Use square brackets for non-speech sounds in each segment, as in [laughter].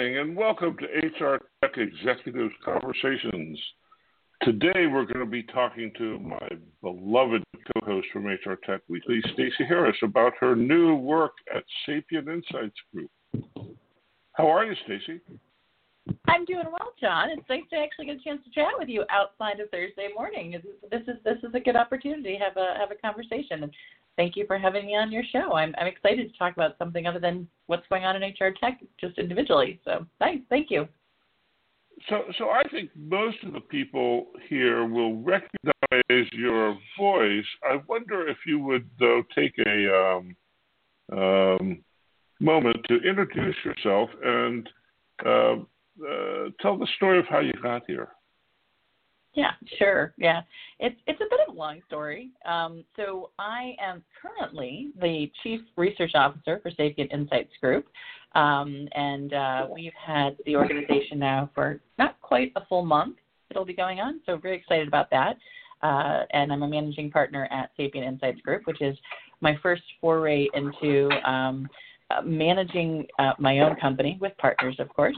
Morning and welcome to HR Tech Executives Conversations. Today we're going to be talking to my beloved co-host from HR Tech Weekly, Stacey Harris, about her new work at Sapient Insights Group. How are you, Stacey? I'm doing well, John. It's nice to actually get a chance to chat with you outside of Thursday morning. This is this is a good opportunity to have a have a conversation. And thank you for having me on your show. I'm I'm excited to talk about something other than what's going on in HR tech, just individually. So thanks, thank you. So so I think most of the people here will recognize your voice. I wonder if you would though take a um, um, moment to introduce yourself and uh, uh, tell the story of how you got here. Yeah, sure. Yeah, it's it's a bit of a long story. Um, so I am currently the chief research officer for Sapient Insights Group, um, and uh, we've had the organization now for not quite a full month. It'll be going on, so very excited about that. Uh, and I'm a managing partner at Sapient Insights Group, which is my first foray into um, uh, managing uh, my own company with partners, of course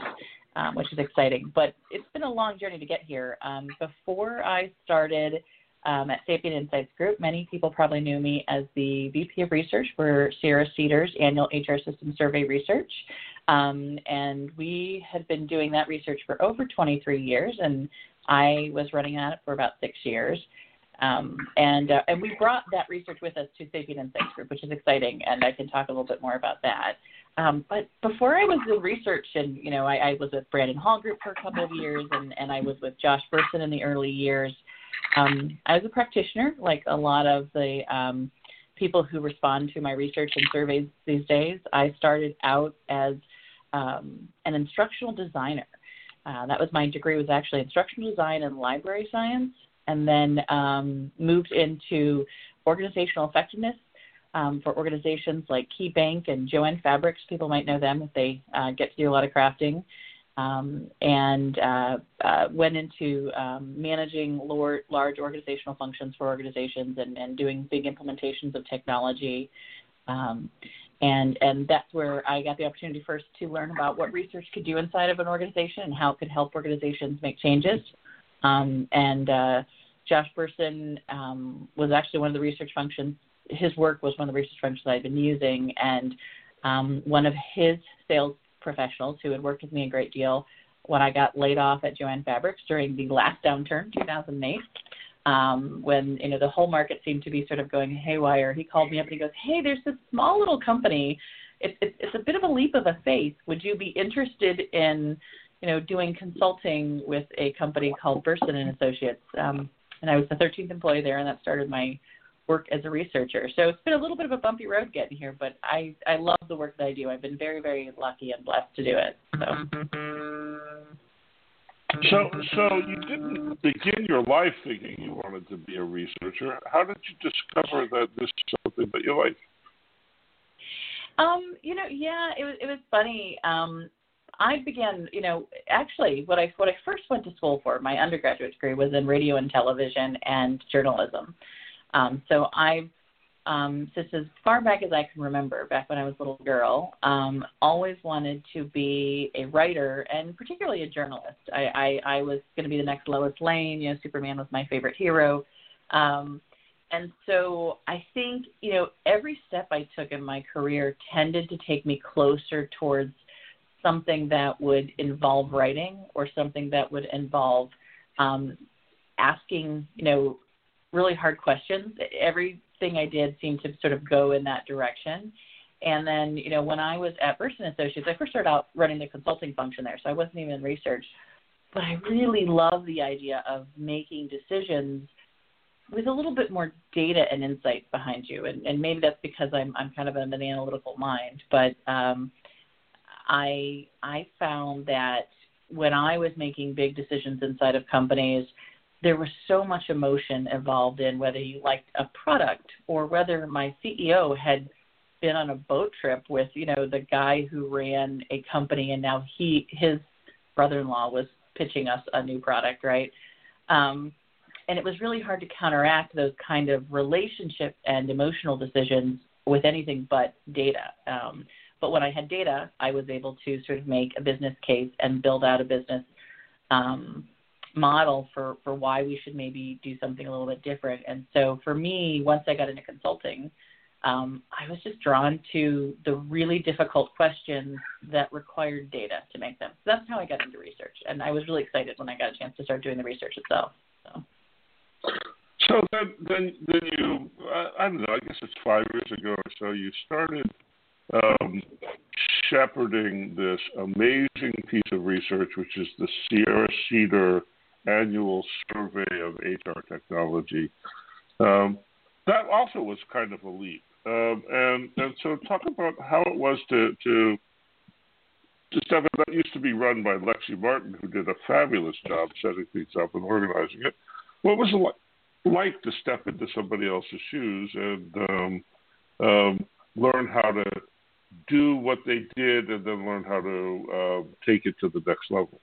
um, which is exciting. But it's been a long journey to get here. Um, before I started um, at Sapient Insights Group, many people probably knew me as the VP of Research for Sierra Cedars Annual HR System Survey Research. Um, and we had been doing that research for over 23 years, and I was running on it for about six years. Um, and uh, and we brought that research with us to Sapient Insights Group, which is exciting, and I can talk a little bit more about that. Um, but before I was in research, and you know, I, I was with Brandon Hall Group for a couple of years, and, and I was with Josh Bersin in the early years. Um, I was a practitioner, like a lot of the um, people who respond to my research and surveys these days. I started out as um, an instructional designer. Uh, that was my degree was actually instructional design and library science, and then um, moved into organizational effectiveness um, for organizations like KeyBank and Jo-Ann Fabrics. People might know them if they uh, get to do a lot of crafting. Um, and uh, uh, went into um, managing lower, large organizational functions for organizations and, and, doing big implementations of technology. Um, and, and that's where I got the opportunity first to learn about what research could do inside of an organization and how it could help organizations make changes. Um, and uh, Josh Bersin um, was actually one of the research functions his work was one of the research functions I'd been using, and um, one of his sales professionals who had worked with me a great deal when I got laid off at Jo-Ann Fabrics during the last downturn, 2008, um, when you know the whole market seemed to be sort of going haywire. He called me up and he goes, "Hey, there's this small little company. It's it's, a bit of a leap of a faith. Would you be interested in, you know, doing consulting with a company called Bersin and Associates?" Um, and I was the 13th employee there, and that started my work as a researcher. So it's been a little bit of a bumpy road getting here, but I I love the work that I do. I've been very very lucky and blessed to do it. So. So, so you didn't begin your life thinking you wanted to be a researcher. How did you discover that this is something that you like? Um, you know, yeah, it was it was funny. Um, I began, you know, actually what I what I first went to school for, my undergraduate degree was in radio and television and journalism. Um, so I've um, since as far back as I can remember, back when I was a little girl, um, always wanted to be a writer and particularly a journalist. I, I, I was going to be the next Lois Lane. You know, Superman was my favorite hero. Um, and so I think, you know, every step I took in my career tended to take me closer towards something that would involve writing or something that would involve um, asking, you know, really hard questions. Everything I did seemed to sort of go in that direction. And then, you know, when I was at Bersin Associates, I first started out running the consulting function there, so I wasn't even in research. But I really love the idea of making decisions with a little bit more data and insight behind you. And, and maybe that's because I'm I'm kind of an analytical mind, but um, I I found that when I was making big decisions inside of companies, there was so much emotion involved in whether you liked a product or whether my CEO had been on a boat trip with you know the guy who ran a company and now he his brother-in-law was pitching us a new product right? Um, and it was really hard to counteract those kind of relationship and emotional decisions with anything but data. Um, but when I had data, I was able to sort of make a business case and build out a business um, model for for why we should maybe do something a little bit different. And so for me, once I got into consulting, um, I was just drawn to the really difficult questions that required data to make them. So that's how I got into research, and I was really excited when I got a chance to start doing the research itself. So. So then, then, then you, I don't know. I guess it's five years ago or so. You started um, shepherding this amazing piece of research, which is the Sierra Cedar Annual Survey of HR Technology. Um, that also was kind of a leap. Um, and and so talk about how it was to to to that used to be run by Lexi Martin, who did a fabulous job setting things up and organizing it. What was it like, like to step into somebody else's shoes and um, um, learn how to do what they did, and then learn how to uh, take it to the next level?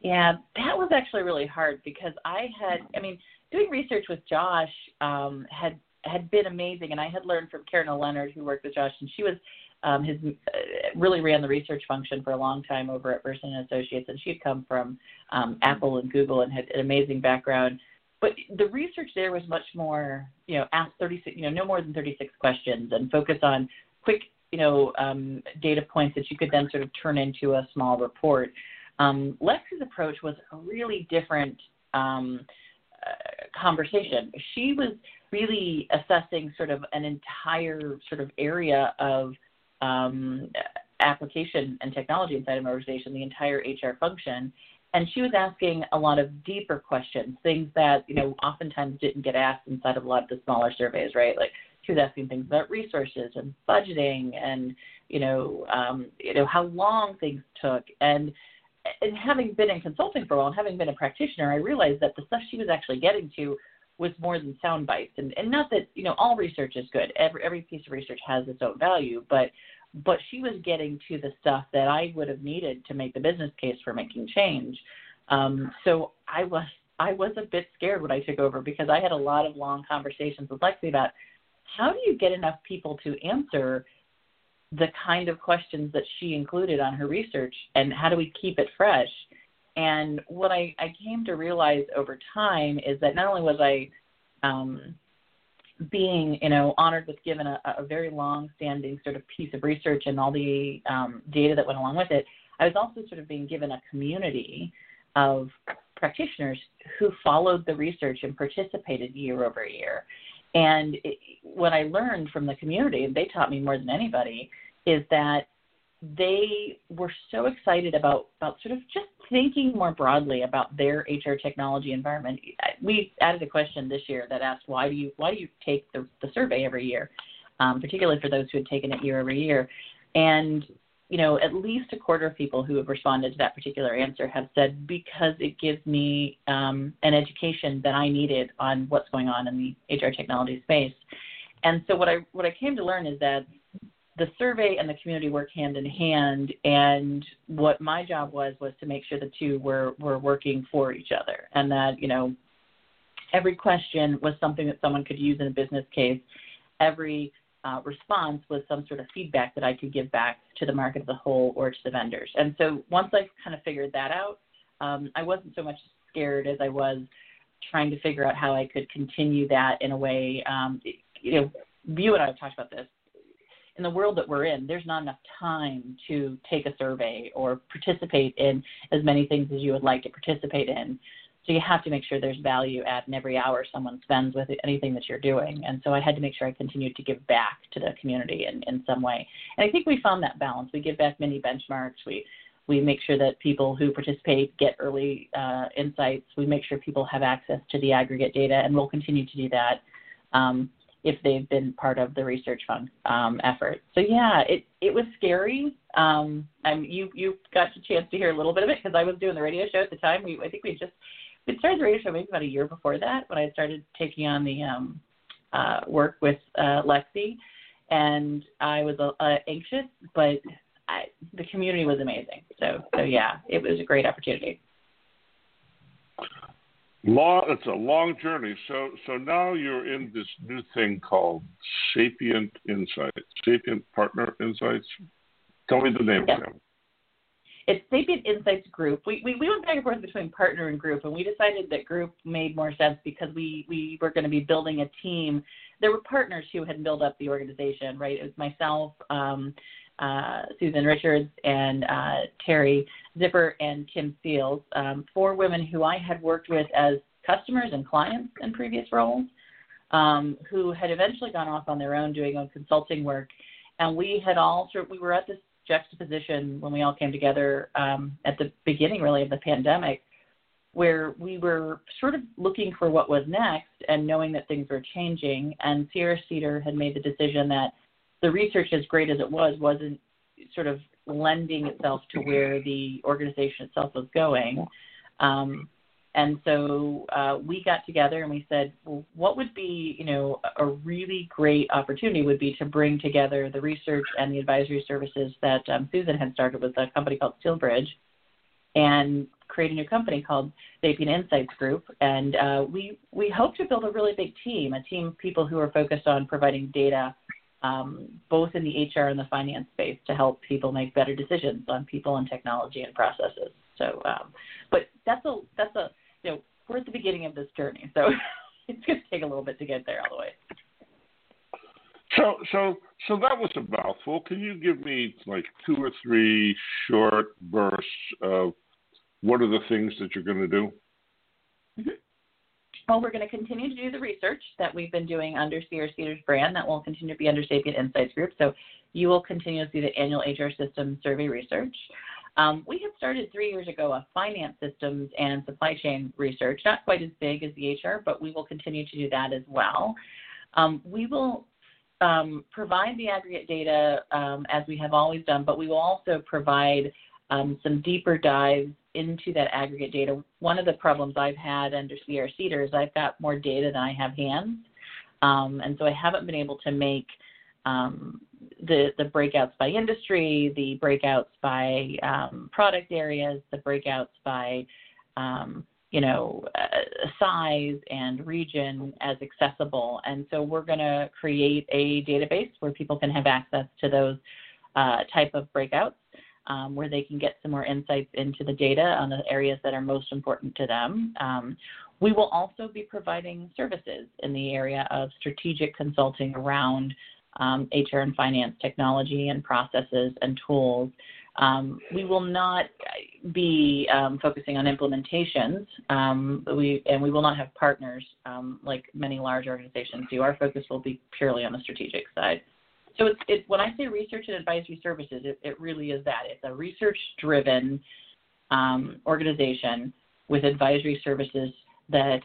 Yeah, that was actually really hard because I had, I mean, doing research with Josh um, had had been amazing, and I had learned from Karen Leonard, who worked with Josh, and she was um, his uh, really ran the research function for a long time over at Bersin and Associates, and she had come from um, Apple and Google and had an amazing background. But the research there was much more, you know, ask 36, you know, no more than 36 questions, and focus on quick, you know, um, data points that you could then sort of turn into a small report. Um, Lexi's approach was a really different um, uh, conversation. She was really assessing sort of an entire sort of area of um, application and technology inside of an organization, the entire HR function. And she was asking a lot of deeper questions, things that, you know, oftentimes didn't get asked inside of a lot of the smaller surveys, right? Like she was asking things about resources and budgeting and, you know, um, you know, how long things took. And and having been in consulting for a while and having been a practitioner, I realized that the stuff she was actually getting to was more than sound bites. And, and not that, you know, all research is good. Every, every piece of research has its own value, but, but she was getting to the stuff that I would have needed to make the business case for making change. Um, so I was, I was a bit scared when I took over because I had a lot of long conversations with Lexi about how do you get enough people to answer the kind of questions that she included on her research and how do we keep it fresh and what I, I came to realize over time is that not only was I um, being, you know, honored with given a, a very long-standing sort of piece of research and all the um, data that went along with it, I was also sort of being given a community of practitioners who followed the research and participated year over year. And it, what I learned from the community, and they taught me more than anybody, is that they were so excited about about sort of just thinking more broadly about their HR technology environment. We added a question this year that asked why do you why do you take the, the survey every year, um, particularly for those who had taken it year over year, and you know at least a quarter of people who have responded to that particular answer have said because it gives me um, an education that I needed on what's going on in the HR technology space. And so what I what I came to learn is that the survey and the community work hand in hand and what my job was was to make sure the two were were working for each other and that you know every question was something that someone could use in a business case every uh, response was some sort of feedback that i could give back to the market as a whole or to the vendors and so once i kind of figured that out um, i wasn't so much scared as i was trying to figure out how i could continue that in a way um, you know you and i have talked about this in the world that we're in, there's not enough time to take a survey or participate in as many things as you would like to participate in. So you have to make sure there's value add in every hour someone spends with anything that you're doing. And so I had to make sure I continued to give back to the community in, in some way. And I think we found that balance. We give back many benchmarks. We we make sure that people who participate get early uh, insights. We make sure people have access to the aggregate data, and we'll continue to do that. Um, if they've been part of the research fund um, effort. So yeah, it it was scary. Um, and you you got a chance to hear a little bit of it because I was doing the radio show at the time. We I think we just we started the radio show maybe about a year before that when I started taking on the um, uh, work with uh, Lexi, and I was uh, anxious, but I, the community was amazing. So so yeah, it was a great opportunity. Long, it's a long journey. So, so now you're in this new thing called Sapient Insights, Sapient Partner Insights. Tell me the name yeah. again. It's Sapient Insights Group. We, we, we went back and forth between partner and group, and we decided that group made more sense because we, we were going to be building a team. There were partners who had built up the organization, right? It was myself, um, uh, Susan Richards, and uh, Terry Zipper, and Kim Seals, um, four women who I had worked with as customers and clients in previous roles, um, who had eventually gone off on their own doing own consulting work. And we had all sort of, we were at this juxtaposition when we all came together um, at the beginning, really, of the pandemic, where we were sort of looking for what was next and knowing that things were changing. And Sierra Cedar had made the decision that the research, as great as it was, wasn't sort of lending itself to where the organization itself was going. Um, and so uh, we got together and we said, well, what would be, you know, a really great opportunity would be to bring together the research and the advisory services that um, Susan had started with a company called Steelbridge, and create a new company called Sapient Insights Group. And uh, we we hope to build a really big team, a team of people who are focused on providing data. Um, both in the HR and the finance space to help people make better decisions on people and technology and processes. So, um, but that's a that's a know we're at the beginning of this journey, so [laughs] it's going to take a little bit to get there all the way. So, so, so that was a mouthful. Can you give me like two or three short bursts of what are the things that you're going to do? Mm-hmm. Well, we're going to continue to do the research that we've been doing under Sierra Cedar's brand. That will continue to be under Sapient Insights Group. So you will continue to see the annual HR system survey research. Um, we had started three years ago a finance systems and supply chain research, not quite as big as the HR, but we will continue to do that as well. Um, we will um, provide the aggregate data um, as we have always done, but we will also provide um, some deeper dives into that aggregate data. One of the problems I've had under Sierra Cedar is I've got more data than I have hands, um, and so I haven't been able to make um, the the breakouts by industry, the breakouts by um, product areas, the breakouts by um, you know uh, size and region as accessible. And so we're going to create a database where people can have access to those uh, type of breakouts. Um, where they can get some more insights into the data on the areas that are most important to them. Um, we will also be providing services in the area of strategic consulting around um, HR and finance technology and processes and tools. Um, we will not be um, focusing on implementations. Um, we and we will not have partners um, like many large organizations do. Our focus will be purely on the strategic side. So it's, it, when I say research and advisory services, it, it really is that. It's a research-driven um, organization with advisory services that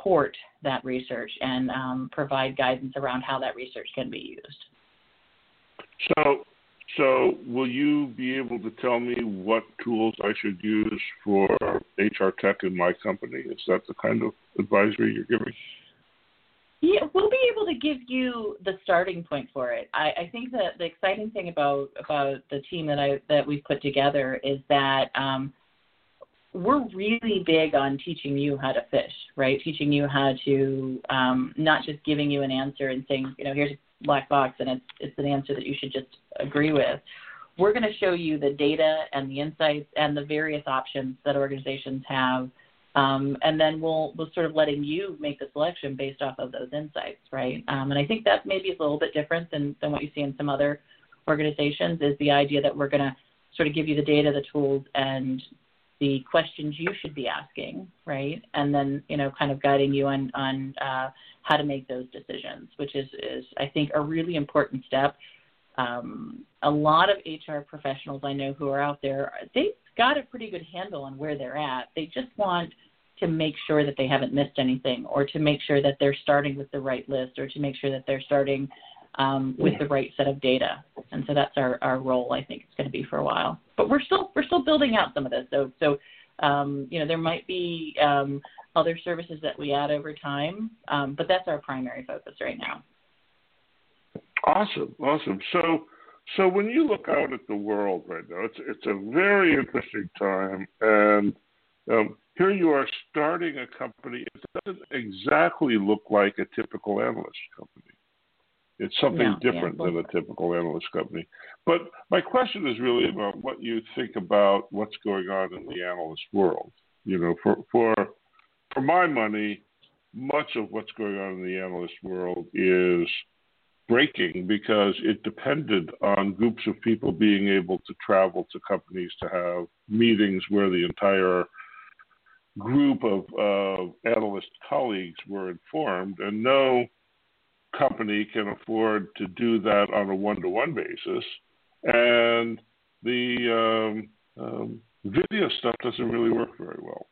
support that research and um, provide guidance around how that research can be used. So, so will you be able to tell me what tools I should use for HR tech in my company? Is that the kind of advisory you're giving? Yeah, we'll be able to give you the starting point for it. I, I think that the exciting thing about about the team that I that we've put together is that um, we're really big on teaching you how to fish, right? Teaching you how to um, not just giving you an answer and saying, you know, here's a black box and it's it's an answer that you should just agree with. We're going to show you the data and the insights and the various options that organizations have, um, and then we'll we'll sort of letting you make the selection based off of those insights, right? Um, and I think that maybe is a little bit different than than what you see in some other organizations. Is the idea that we're going to sort of give you the data, the tools, and the questions you should be asking, right? And then, you know, kind of guiding you on, on uh, how to make those decisions, which is, is, I think, a really important step. Um, a lot of HR professionals I know who are out there, they've got a pretty good handle on where they're at. They just want to make sure that they haven't missed anything or to make sure that they're starting with the right list or to make sure that they're starting um, with the right set of data. And so that's our, our role. I think it's going to be for a while. But we're still we're still building out some of this. So so um, you know there might be um, other services that we add over time, um, but that's our primary focus right now. Awesome, awesome. So so when you look out at the world right now, it's it's a very interesting time. And um, here you are starting a company. It doesn't exactly look like a typical analyst company. It's something yeah, different yeah, than a typical analyst company. But my question is really about what you think about what's going on in the analyst world. You know, for for for my money, much of what's going on in the analyst world is breaking because it depended on groups of people being able to travel to companies to have meetings where the entire group of uh, analyst colleagues were informed, and no company can afford to do that on a one-to-one basis, and the um, um, video stuff doesn't really work very well.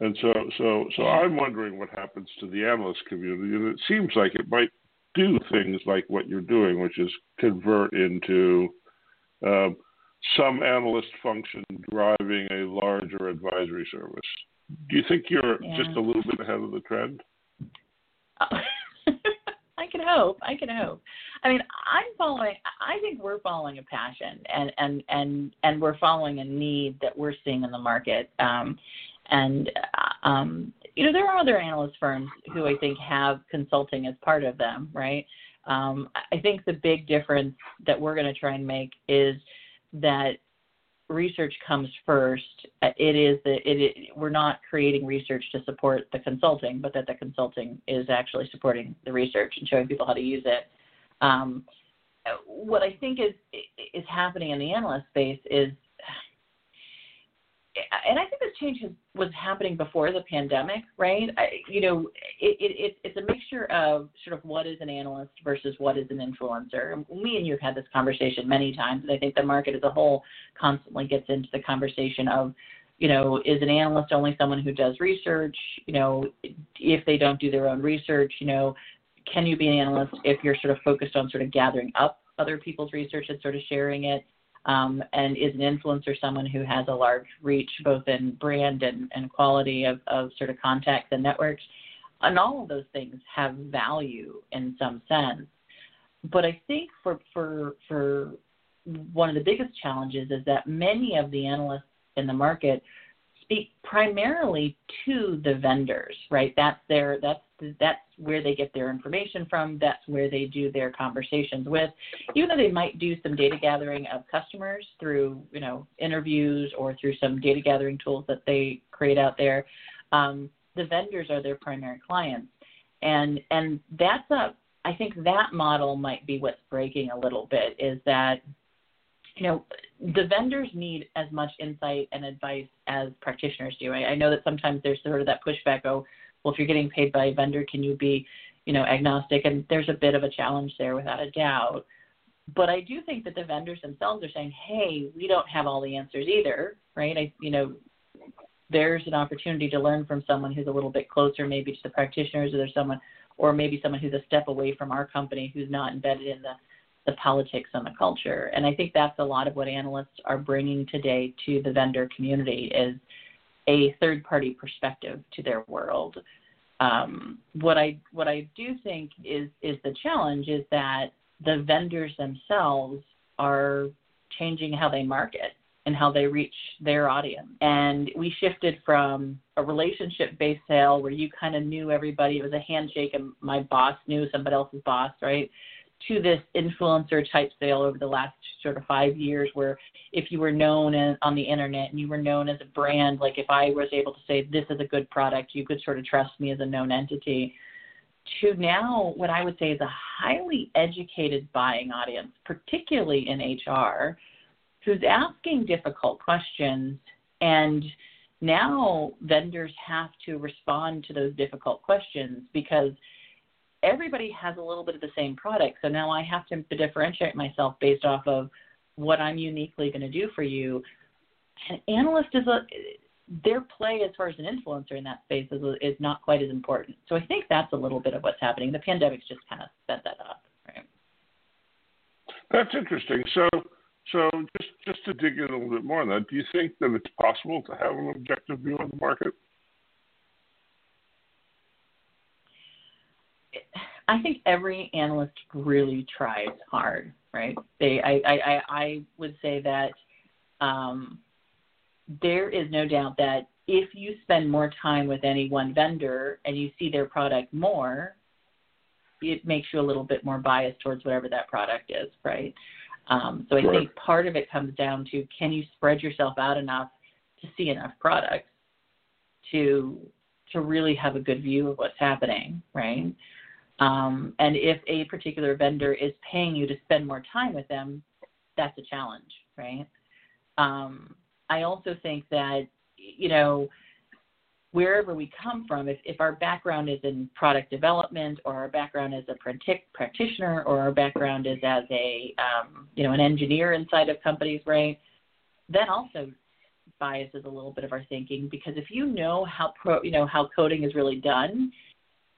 And so, so, so I'm wondering what happens to the analyst community, and it seems like it might do things like what you're doing, which is convert into um, some analyst function driving a larger advisory service. Do you think you're yeah. just a little bit ahead of the trend? [laughs] Can hope. I can hope. I mean, I'm following. I think we're following a passion, and and and and we're following a need that we're seeing in the market. Um, and uh, um, you know, there are other analyst firms who I think have consulting as part of them, right? Um, I think the big difference that we're going to try and make is that research comes first. Uh, it is that it, it, we're not creating research to support the consulting, but that the consulting is actually supporting the research and showing people how to use it. Um, what I think is is happening in the analyst space is and I think this change has, was happening before the pandemic, right? I, you know, it, it, it's a mixture of sort of what is an analyst versus what is an influencer. Me and you have had this conversation many times, and I think the market as a whole constantly gets into the conversation of, you know, is an analyst only someone who does research? You know, if they don't do their own research, you know, can you be an analyst if you're sort of focused on sort of gathering up other people's research and sort of sharing it? Um, and is an influencer someone who has a large reach both in brand and, and quality of, of sort of contacts and networks. And all of those things have value in some sense. But I think for, for, for one of the biggest challenges is that many of the analysts in the market speak primarily to the vendors, right? That's their that's that's where they get their information from. That's where they do their conversations with. Even though they might do some data gathering of customers through you know interviews or through some data gathering tools that they create out there, um, the vendors are their primary clients, and and that's a I think that model might be what's breaking a little bit is that you know, the vendors need as much insight and advice as practitioners do. I, I know that sometimes there's sort of that pushback. Oh, well, if you're getting paid by a vendor, can you be, you know, agnostic? And there's a bit of a challenge there, without a doubt. But I do think that the vendors themselves are saying, hey, we don't have all the answers either, right? I, you know, there's an opportunity to learn from someone who's a little bit closer, maybe to the practitioners, or there's someone, or maybe someone who's a step away from our company who's not embedded in the the politics and the culture. And I think that's a lot of what analysts are bringing today to the vendor community is a third party perspective to their world. Um, what I what I do think is is the challenge is that the vendors themselves are changing how they market and how they reach their audience. And we shifted from a relationship based sale where you kind of knew everybody, it was a handshake and my boss knew somebody else's boss, right? To this influencer type sale over the last sort of five years where if you were known on the internet and you were known as a brand like if i was able to say this is a good product. You could sort of trust me as a known entity. To now what i would say is a highly educated buying audience particularly in hr who's asking difficult questions and now vendors have to respond to those difficult questions because everybody has a little bit of the same product. So now I have to differentiate myself based off of what I'm uniquely going to do for you. An analyst is a their play as far as an influencer in that space is, is not quite as important. So I think that's a little bit of what's happening. The pandemic's just kind of set that up. That's interesting. So, so just just to dig in a little bit more on that, do you think that it's possible to have an objective view on the market? I think every analyst really tries hard, right? They, I, I, I would say that um, there is no doubt that if you spend more time with any one vendor and you see their product more, it makes you a little bit more biased towards whatever that product is, right? Um, so I right. think part of it comes down to can you spread yourself out enough to see enough products to to really have a good view of what's happening, right? Um, and if a particular vendor is paying you to spend more time with them, that's a challenge, right? Um, I also think that you know wherever we come from, if, if our background is in product development or our background as a practitioner or our background is as a um, you know an engineer inside of companies, right? That also biases a little bit of our thinking because if you know how pro you know how coding is really done,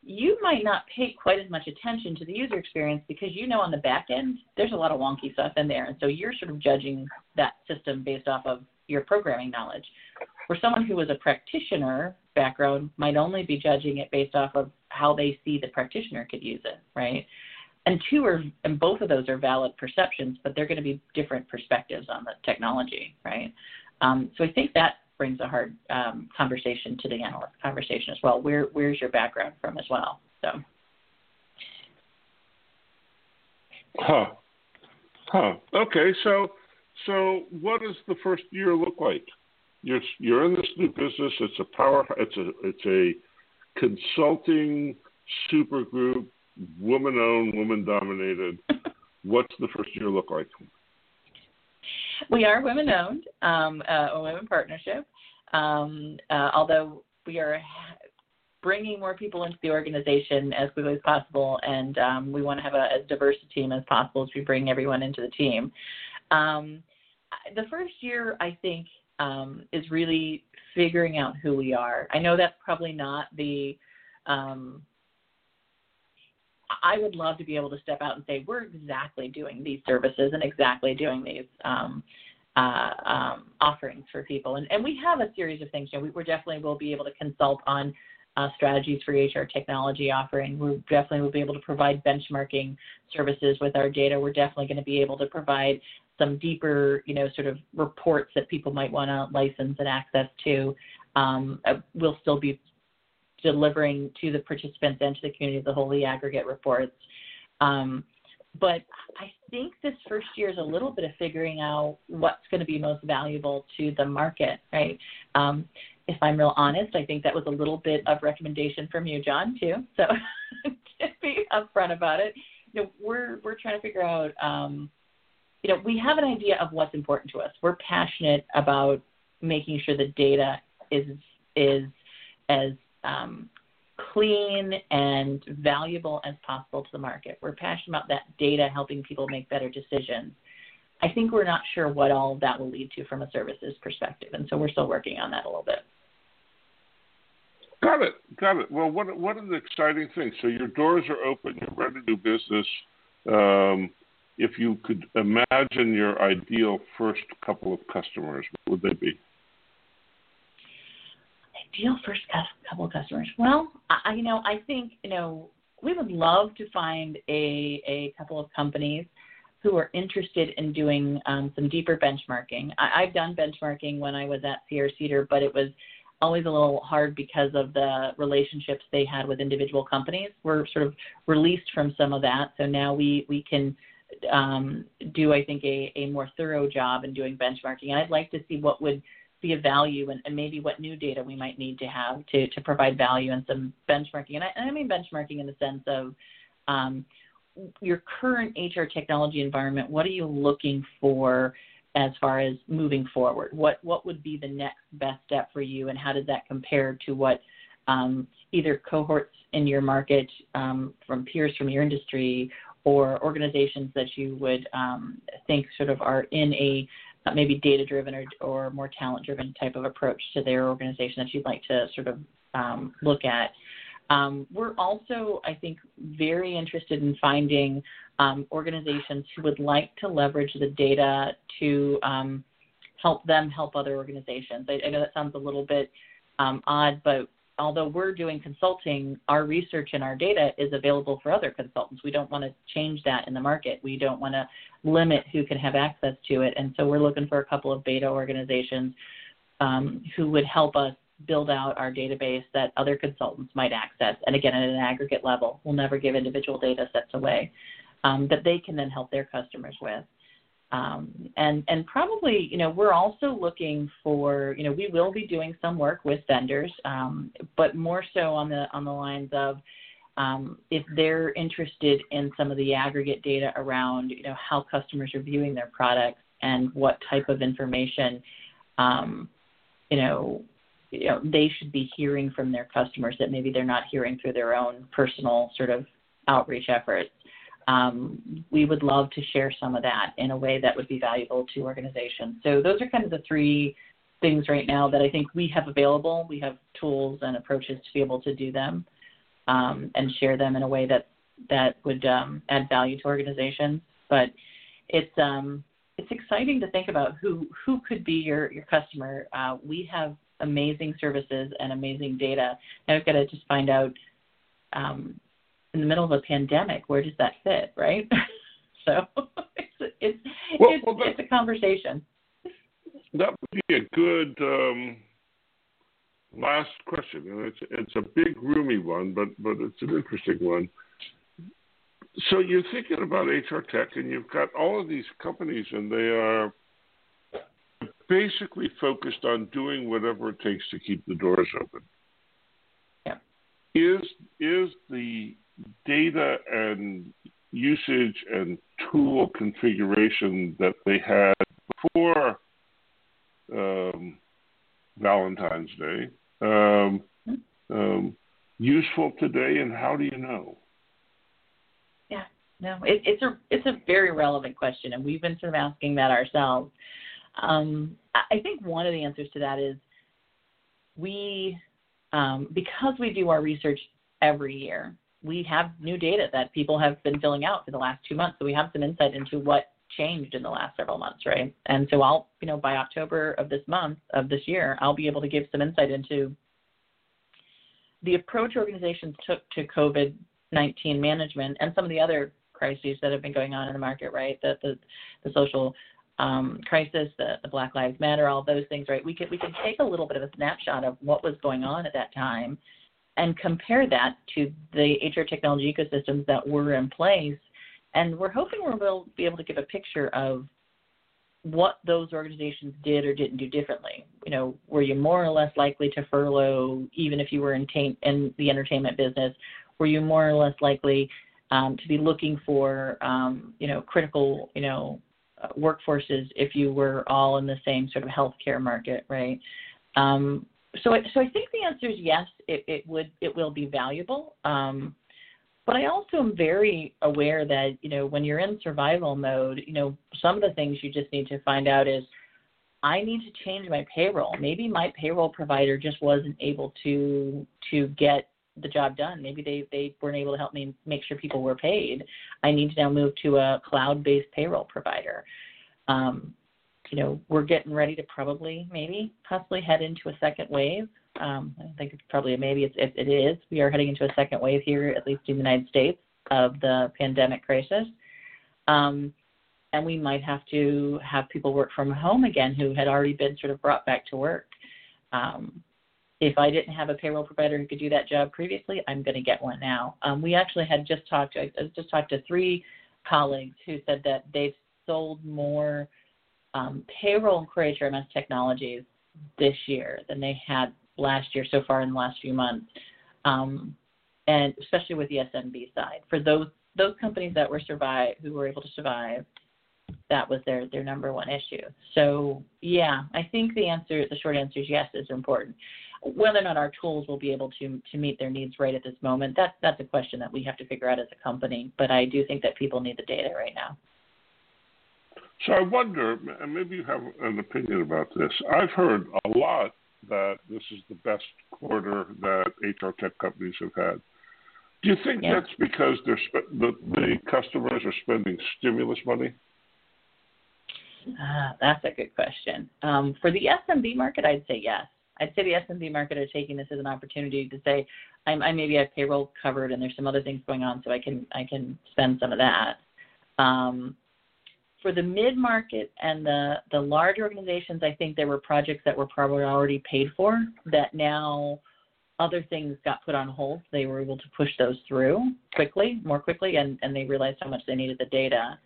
you might not pay quite as much attention to the user experience because you know on the back end there's a lot of wonky stuff in there, and so you're sort of judging that system based off of your programming knowledge. For someone who is a practitioner background might only be judging it based off of how they see the practitioner could use it, right? And two are, and both of those are valid perceptions, but they're going to be different perspectives on the technology, right? Um, so I think that brings a hard um, conversation to the analyst conversation as well. Where where's your background from as well? So. Huh. Huh. Okay. So so what does the first year look like? you're you're in this new business. It's a power. It's a it's a consulting super group, woman owned, woman dominated. [laughs] What's the first year look like? We are women owned, um, uh, a women partnership. Um, uh, although we are bringing more people into the organization as quickly as possible, and um, we want to have a, as diverse a team as possible as we bring everyone into the team. Um, the first year, I think, um, is really figuring out who we are. I know that's probably not the. Um, I would love to be able to step out and say we're exactly doing these services and exactly doing these um, uh, um, offerings for people. And, and we have a series of things. You know, we, we definitely will be able to consult on uh, strategies for HR technology offering. We definitely will be able to provide benchmarking services with our data. We're definitely going to be able to provide some deeper, you know, sort of reports that people might want to license and access to. Um, uh, we'll still be delivering to the participants and to the community the wholly aggregate reports. Um, but I think this first year is a little bit of figuring out what's going to be most valuable to the market, right? Um, if I'm real honest, I think that was a little bit of recommendation from you, John, too. So [laughs] to be upfront about it, you know, we're we're trying to figure out um, you know, we have an idea of what's important to us. We're passionate about making sure the data is is as um, clean and valuable as possible to the market. We're passionate about that data helping people make better decisions. I think we're not sure what all that will lead to from a services perspective, and so we're still working on that a little bit. Got it, got it. Well, what what the exciting things? So your doors are open. You're ready to do business. Um, if you could imagine your ideal first couple of customers, what would they be? Ideal first couple of customers. Well, I, you know, I think you know we would love to find a a couple of companies who are interested in doing um, some deeper benchmarking. I, I've done benchmarking when I was at Sierra Cedar, but it was always a little hard because of the relationships they had with individual companies. We're sort of released from some of that, so now we we can um, do, I think, a, a more thorough job in doing benchmarking. And I'd like to see what would be of value and, and maybe what new data we might need to have to, to provide value and some benchmarking. And I, and I mean benchmarking in the sense of um, your current HR technology environment, what are you looking for as far as moving forward? What, what would be the next best step for you, and how does that compare to what um, either cohorts in your market um, from peers from your industry or organizations that you would um, think sort of are in a maybe data driven or, or more talent driven type of approach to their organization that you'd like to sort of um, look at. Um, we're also, I think, very interested in finding um, organizations who would like to leverage the data to um, help them help other organizations. I, I, know that sounds a little bit um, odd, but although we're doing consulting, our research and our data is available for other consultants. We don't want to change that in the market. We don't want to limit who can have access to it. And so we're looking for a couple of beta organizations um, who would help us build out our database that other consultants might access. And again, at an aggregate level, we'll never give individual data sets away um, that they can then help their customers with. Um, and and probably you know we're also looking for you know we will be doing some work with vendors, um, but more so on the on the lines of um, if they're interested in some of the aggregate data around you know how customers are viewing their products and what type of information um, you know you know they should be hearing from their customers that maybe they're not hearing through their own personal sort of outreach efforts. Um, we would love to share some of that in a way that would be valuable to organizations. So those are kind of the three things right now that I think we have available. We have tools and approaches to be able to do them um, and share them in a way that that would um, add value to organizations. But it's um, it's exciting to think about who who could be your your customer. Uh, we have amazing services and amazing data. Now we've got to just find out um, in the middle of a pandemic where does that fit, right? [laughs] so it's it's well, it's, well, that, it's, a conversation. That would be a good. Um last question, and it's it's a big, roomy one, but but it's an interesting one. So you're thinking about HR tech, and you've got all of these companies, and they are basically focused on doing whatever it takes to keep the doors open. Yeah. Is is the data and usage and tool configuration that they had before um, Valentine's Day um, um, useful today, and how do you know? Yeah, no, it, it's a it's a very relevant question, and we've been sort of asking that ourselves. Um, I think one of the answers to that is we, um, because we do our research every year, we have new data that people have been filling out for the last two months, so we have some insight into what changed in the last several months, right? And so I'll, you know, by October of this month of this year, I'll be able to give some insight into the approach organizations took to COVID 19 management and some of the other crises that have been going on in the market, right? The the, the social um, crisis, the, the Black Lives Matter, all those things, right? We can we can take a little bit of a snapshot of what was going on at that time and compare that to the HR technology ecosystems that were in place and we're hoping we'll be able to give a picture of what those organizations did or didn't do differently. You know, were you more or less likely to furlough even if you were in, in the entertainment business? Were you more or less likely um, to be looking for, um, you know, critical, you know, workforces if you were all in the same sort of healthcare market, right? Um, so, so I think the answer is yes. It, it would, it will be valuable. Um, but I also am very aware that, you know, when you're in survival mode, you know, some of the things you just need to find out is I need to change my payroll. Maybe my payroll provider just wasn't able to to get the job done. Maybe they, they weren't able to help me make sure people were paid. I need to now move to a cloud based payroll provider. Um, you know, we're getting ready to probably, maybe, possibly head into a second wave. Um, I think it's probably maybe. It's, it, it is. We are heading into a second wave here, at least in the United States, of the pandemic crisis. Um, and we might have to have people work from home again who had already been sort of brought back to work. Um, if I didn't have a payroll provider who could do that job previously, I'm going to get one now. Um, we actually had just talked. I just talked to three colleagues who said that they've sold more um, payroll and core HRMS technologies this year than they had last year so far in the last few months, um, and especially with the SMB side. For those those companies that were survive who were able to survive, that was their their number one issue. So yeah, I think the answer, the short answer is yes, is important. Whether or not our tools will be able to to meet their needs right at this moment, that's that's a question that we have to figure out as a company. But I do think that people need the data right now. So I wonder, and maybe you have an opinion about this. I've heard a lot that this is the best quarter that HR tech companies have had. Do you think yeah. that's because they're the, the customers are spending stimulus money? Uh, that's a good question. Um, for the SMB market, I'd say yes. I'd say the SMB market are taking this as an opportunity to say, I, I maybe have payroll covered and there's some other things going on, so I can I can spend some of that. Um, for the mid market and the the large organizations, I think there were projects that were probably already paid for that now other things got put on hold. They were able to push those through quickly, more quickly, and, and they realized how much they needed the data.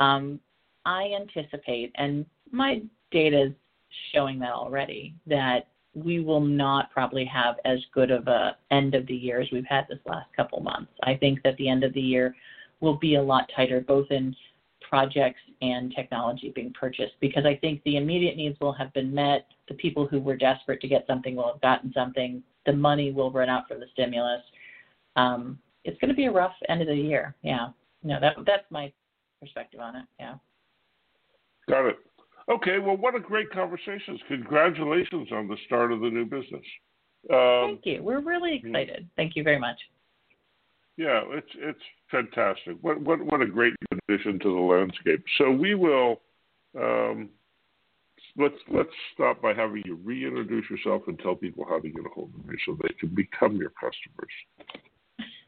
Um, I anticipate, and my data is showing that already, that we will not probably have as good of a end of the year as we've had this last couple months. I think that the end of the year will be a lot tighter, both in projects and technology being purchased, because I think the immediate needs will have been met. The people who were desperate to get something will have gotten something. The money will run out from the stimulus. Um, it's going to be a rough end of the year. Yeah, no, that that's my perspective on it. Yeah. Got it. Okay, well, what a great conversation! Congratulations on the start of the new business. Um, Thank you. We're really excited. Thank you very much. Yeah, it's it's fantastic. What what what a great addition to the landscape. So we will um, let's let's stop by having you reintroduce yourself and tell people how to get a hold of you so they can become your customers.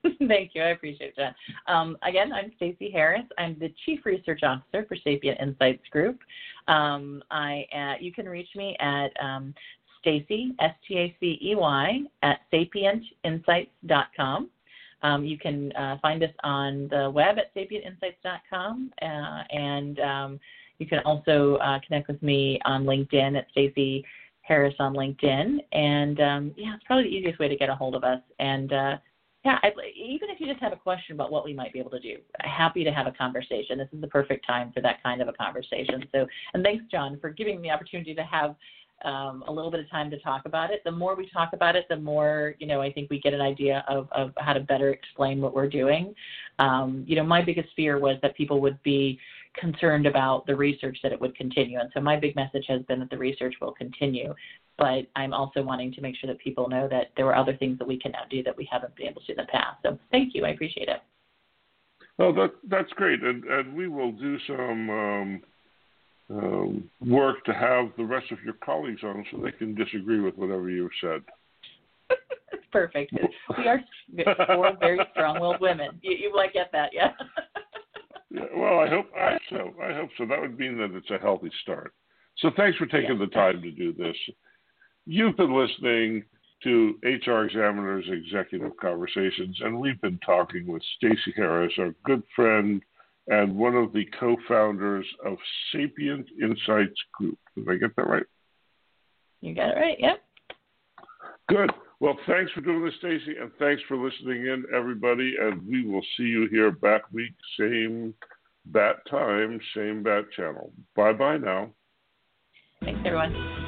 [laughs] Thank you. I appreciate that. Um, again, I'm Stacey Harris. I'm the Chief Research Officer for Sapient Insights Group. Um, I uh, you can reach me at um, Stacey S T A C E Y at sapientinsights.com. Um, you can uh, find us on the web at sapientinsights.com, uh, and um, you can also uh, connect with me on LinkedIn at Stacey Harris on LinkedIn. And um, yeah, it's probably the easiest way to get a hold of us. And uh, yeah, I'd, even if you just have a question about what we might be able to do, happy to have a conversation. This is the perfect time for that kind of a conversation. So, and thanks, John, for giving me the opportunity to have um, a little bit of time to talk about it. The more we talk about it, the more you know. I think we get an idea of, of how to better explain what we're doing. Um, you know, my biggest fear was that people would be concerned about the research that it would continue, and so my big message has been that the research will continue. But I'm also wanting to make sure that people know that there are other things that we can now do that we haven't been able to in the past. So thank you, I appreciate it. Well, that that's great, and and we will do some. Um um, work to have the rest of your colleagues on so they can disagree with whatever you've said. Perfect. We are four very strong-willed women. You, you might get that, yeah. yeah. Well, I hope I so. I hope so. That would mean that it's a healthy start. So thanks for taking the time to do this. You've been listening to HR Examiner's Executive Conversations, and we've been talking with Stacey Harris, our good friend and one of the co-founders of Sapient Insights Group. Did I get that right? You got it right. Yep. Good. Well, thanks for doing this, Stacey, and thanks for listening in, everybody. And we will see you here back week, same bat time, same bat channel. Bye bye now. Thanks, everyone.